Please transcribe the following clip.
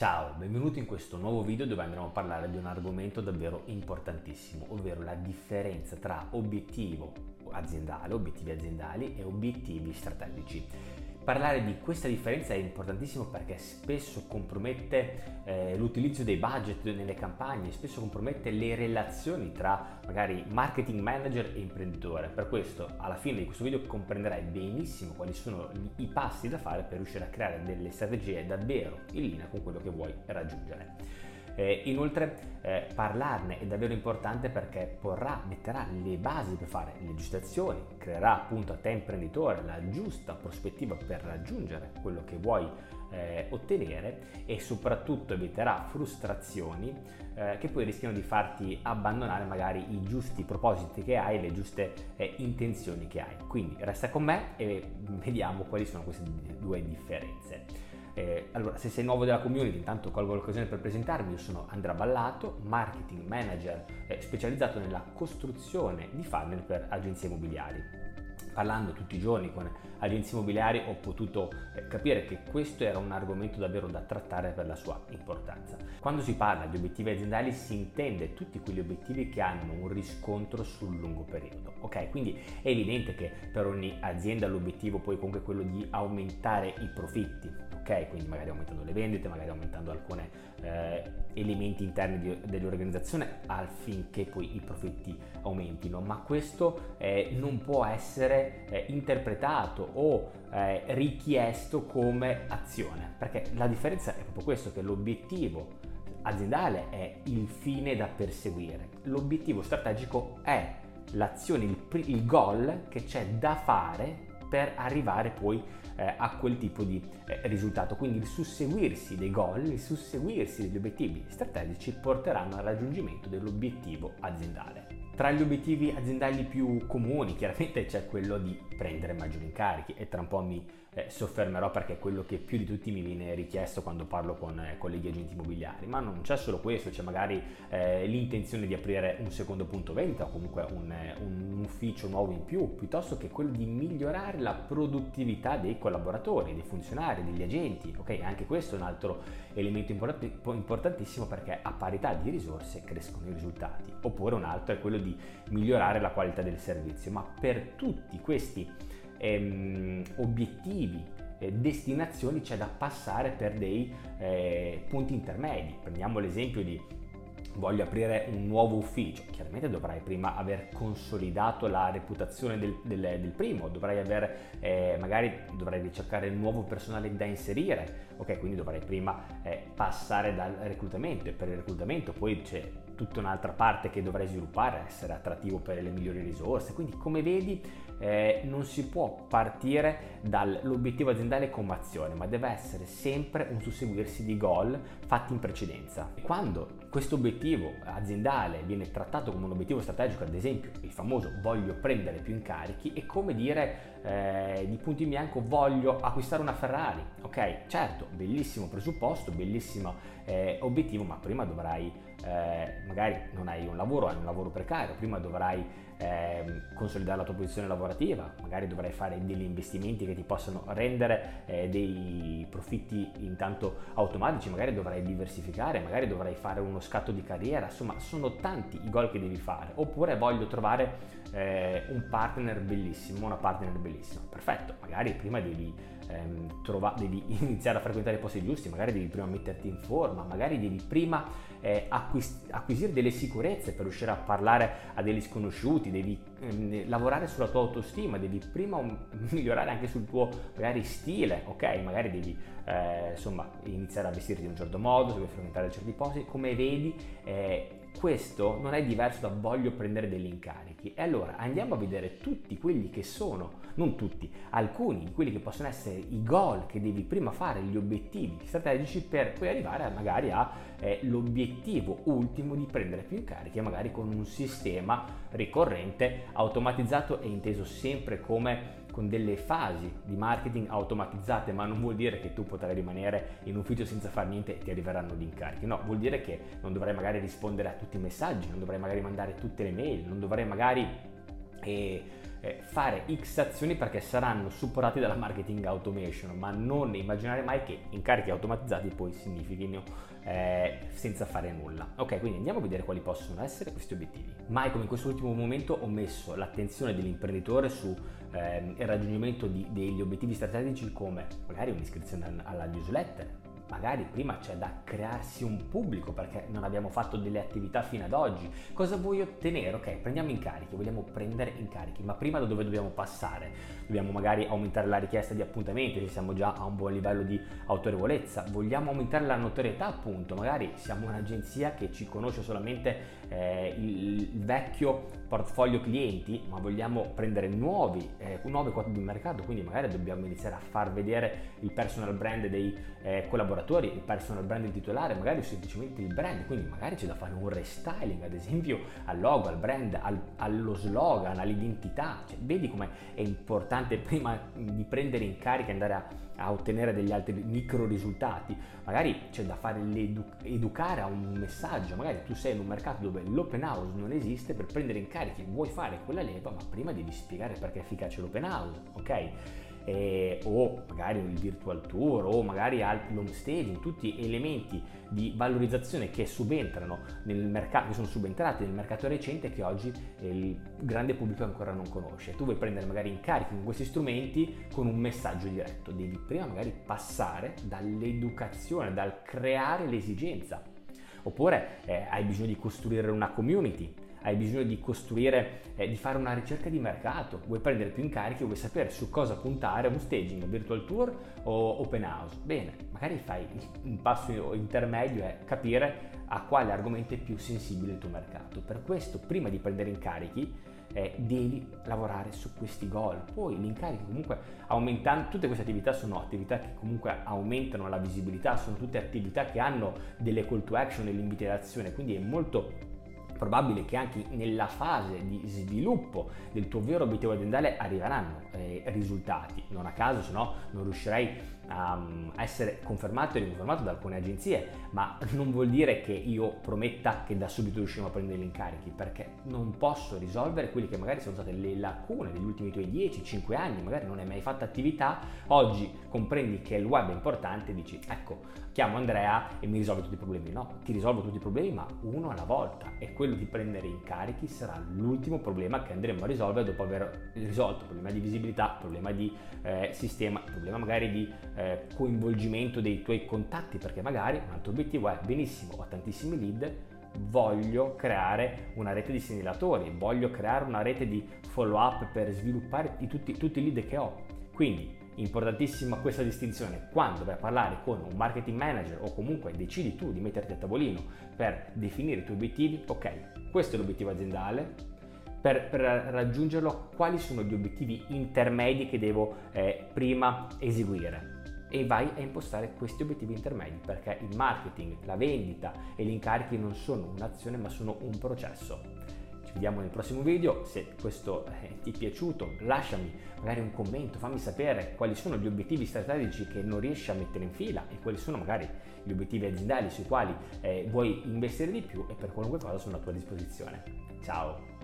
Ciao, benvenuti in questo nuovo video dove andremo a parlare di un argomento davvero importantissimo, ovvero la differenza tra obiettivo aziendale, obiettivi aziendali e obiettivi strategici. Parlare di questa differenza è importantissimo perché spesso compromette eh, l'utilizzo dei budget nelle campagne, spesso compromette le relazioni tra magari marketing manager e imprenditore. Per questo alla fine di questo video comprenderai benissimo quali sono i passi da fare per riuscire a creare delle strategie davvero in linea con quello che vuoi raggiungere. Eh, inoltre eh, parlarne è davvero importante perché porrà, metterà le basi per fare le giuste azioni, creerà appunto a te imprenditore la giusta prospettiva per raggiungere quello che vuoi eh, ottenere e soprattutto eviterà frustrazioni eh, che poi rischiano di farti abbandonare magari i giusti propositi che hai, le giuste eh, intenzioni che hai. Quindi resta con me e vediamo quali sono queste due differenze. Eh, allora, se sei nuovo della community, intanto colgo l'occasione per presentarmi. Io sono Andrea Ballato, marketing manager eh, specializzato nella costruzione di funnel per agenzie immobiliari. Parlando tutti i giorni con agenzie immobiliari ho potuto eh, capire che questo era un argomento davvero da trattare per la sua importanza. Quando si parla di obiettivi aziendali si intende tutti quegli obiettivi che hanno un riscontro sul lungo periodo. Ok, quindi è evidente che per ogni azienda l'obiettivo poi comunque è quello di aumentare i profitti, ok? Quindi magari aumentando le vendite, magari aumentando alcuni eh, elementi interni di, dell'organizzazione affinché poi i profitti aumentino, ma questo eh, non può essere eh, interpretato o eh, richiesto come azione, perché la differenza è proprio questo, che l'obiettivo aziendale è il fine da perseguire, l'obiettivo strategico è l'azione, il, il goal che c'è da fare per arrivare poi eh, a quel tipo di eh, risultato. Quindi il susseguirsi dei goal, il susseguirsi degli obiettivi strategici porteranno al raggiungimento dell'obiettivo aziendale. Tra gli obiettivi aziendali più comuni chiaramente c'è quello di prendere maggiori incarichi e tra un po' mi eh, soffermerò perché è quello che più di tutti mi viene richiesto quando parlo con eh, colleghi agenti immobiliari, ma non c'è solo questo, c'è magari eh, l'intenzione di aprire un secondo punto vendita o comunque un, eh, un, ufficio nuovo in più, piuttosto che quello di migliorare la produttività dei collaboratori, dei funzionari, degli agenti, ok? Anche questo è un altro elemento importantissimo perché a parità di risorse crescono i risultati, oppure un altro è quello di migliorare la qualità del servizio, ma per tutti questi ehm, obiettivi, eh, destinazioni c'è da passare per dei eh, punti intermedi. Prendiamo l'esempio di voglio aprire un nuovo ufficio, chiaramente dovrai prima aver consolidato la reputazione del, del, del primo, dovrai aver, eh, magari dovrai ricercare il nuovo personale da inserire, ok? Quindi dovrai prima eh, passare dal reclutamento e per il reclutamento poi c'è tutta un'altra parte che dovrai sviluppare, essere attrattivo per le migliori risorse, quindi come vedi eh, non si può partire dall'obiettivo aziendale come azione, ma deve essere sempre un susseguirsi di goal fatti in precedenza. E quando questo obiettivo aziendale viene trattato come un obiettivo strategico, ad esempio il famoso voglio prendere più incarichi, è come dire eh, di punto in bianco voglio acquistare una Ferrari. Ok, certo, bellissimo presupposto, bellissimo eh, obiettivo, ma prima dovrai, eh, magari non hai un lavoro, hai un lavoro precario, prima dovrai eh, consolidare la tua posizione lavorativa, magari dovrai fare degli investimenti che ti possano rendere eh, dei profitti intanto automatici, magari dovrai diversificare, magari dovrai fare uno scatto di carriera, insomma sono tanti i gol che devi fare, oppure voglio trovare eh, un partner bellissimo, una partner bellissima, perfetto, magari prima devi, ehm, trova- devi iniziare a frequentare i posti giusti, magari devi prima metterti in forma, magari devi prima eh, acquis- acquisire delle sicurezze per riuscire a parlare a degli sconosciuti, devi ehm, lavorare sulla tua autostima, devi prima un- migliorare anche sul tuo magari stile, ok? Magari devi eh, insomma iniziare a vestirti in un certo modo, devi frequentare certi posti, come vedi eh, questo non è diverso da voglio prendere degli incarichi. E allora andiamo a vedere tutti quelli che sono, non tutti, alcuni di quelli che possono essere i goal che devi prima fare, gli obiettivi strategici per poi arrivare magari all'obiettivo eh, ultimo di prendere più incarichi, magari con un sistema ricorrente, automatizzato e inteso sempre come con delle fasi di marketing automatizzate, ma non vuol dire che tu potrai rimanere in ufficio senza fare niente e ti arriveranno gli incarichi. No, vuol dire che non dovrai magari rispondere a tutti i messaggi, non dovrai magari mandare tutte le mail, non dovrai magari eh, eh, fare X azioni perché saranno supportati dalla marketing automation, ma non immaginare mai che incarichi automatizzati poi significhino eh, senza fare nulla. Ok, quindi andiamo a vedere quali possono essere questi obiettivi. Mai come in questo ultimo momento ho messo l'attenzione dell'imprenditore sul ehm, raggiungimento di, degli obiettivi strategici come magari un'iscrizione alla newsletter, magari prima c'è da crearsi un pubblico perché non abbiamo fatto delle attività fino ad oggi. Cosa vuoi ottenere? Ok, prendiamo incarichi, vogliamo prendere incarichi, ma prima da dove dobbiamo passare? Dobbiamo magari aumentare la richiesta di appuntamenti se siamo già a un buon livello di autorevolezza, vogliamo aumentare la notorietà appunto, magari siamo un'agenzia che ci conosce solamente eh, il, vecchio portfolio clienti, ma vogliamo prendere nuovi, eh, nuove quote di mercato, quindi magari dobbiamo iniziare a far vedere il personal brand dei eh, collaboratori collaboratori, il personal brand titolare, magari semplicemente il brand, quindi magari c'è da fare un restyling, ad esempio al logo, al brand, al, allo slogan, all'identità. Cioè, vedi come è importante prima di prendere in carica andare a, a, ottenere degli altri micro risultati. Magari c'è da fare educare a un messaggio, magari tu sei in un mercato dove l'open house non esiste, per prendere in carica vuoi fare quella leva, ma prima devi spiegare perché è efficace l'open house, ok? Eh, o magari il virtual tour o magari l'home staging, tutti elementi di valorizzazione che subentrano nel mercato, che sono subentrati nel mercato recente che oggi il grande pubblico ancora non conosce. Tu vuoi prendere magari in carico con questi strumenti con un messaggio diretto, devi prima magari passare dall'educazione, dal creare l'esigenza. Oppure eh, hai bisogno di costruire una community, hai bisogno di costruire, eh, di fare una ricerca di mercato, vuoi prendere più incarichi, vuoi sapere su cosa puntare, un staging, virtual tour o open house. Bene, magari fai un passo intermedio è capire a quale argomento è più sensibile il tuo mercato. Per questo, prima di prendere incarichi, eh, devi lavorare su questi goal. Poi l'incarico comunque aumentando, tutte queste attività sono attività che comunque aumentano la visibilità, sono tutte attività che hanno delle call to action, all'azione, quindi è molto probabile che anche nella fase di sviluppo del tuo vero obiettivo aziendale arriveranno eh, risultati. Non a caso, se no non riuscirei a essere confermato e riconfermato da alcune agenzie, ma non vuol dire che io prometta che da subito riusciremo a prendere gli incarichi, perché non posso risolvere quelle che magari sono state le lacune degli ultimi tuoi 10-5 anni, magari non hai mai fatto attività, oggi comprendi che il web è importante e dici ecco, chiamo Andrea e mi risolve tutti i problemi. No, ti risolvo tutti i problemi, ma uno alla volta e quello di prendere incarichi sarà l'ultimo problema che andremo a risolvere dopo aver risolto problema di visibilità, problema di eh, sistema, problema magari di eh, coinvolgimento dei tuoi contatti, perché magari un altro obiettivo è benissimo, ho tantissimi lead, voglio creare una rete di segnalatori, voglio creare una rete di follow up per sviluppare tutti, tutti i lead che ho. Quindi importantissima questa distinzione quando vai a parlare con un marketing manager o comunque decidi tu di metterti a tavolino per definire i tuoi obiettivi, ok, questo è l'obiettivo aziendale, per, per, raggiungerlo quali sono gli obiettivi intermedi che devo eh, prima eseguire e vai a impostare questi obiettivi intermedi perché il marketing, la vendita e gli incarichi non sono un'azione ma sono un processo. Ci vediamo nel prossimo video, se questo eh, ti è piaciuto lasciami magari un commento, fammi sapere quali sono gli obiettivi strategici che non riesci a mettere in fila e quali sono magari gli obiettivi aziendali sui quali eh, vuoi investire di più e per qualunque cosa sono a tua disposizione. Ciao!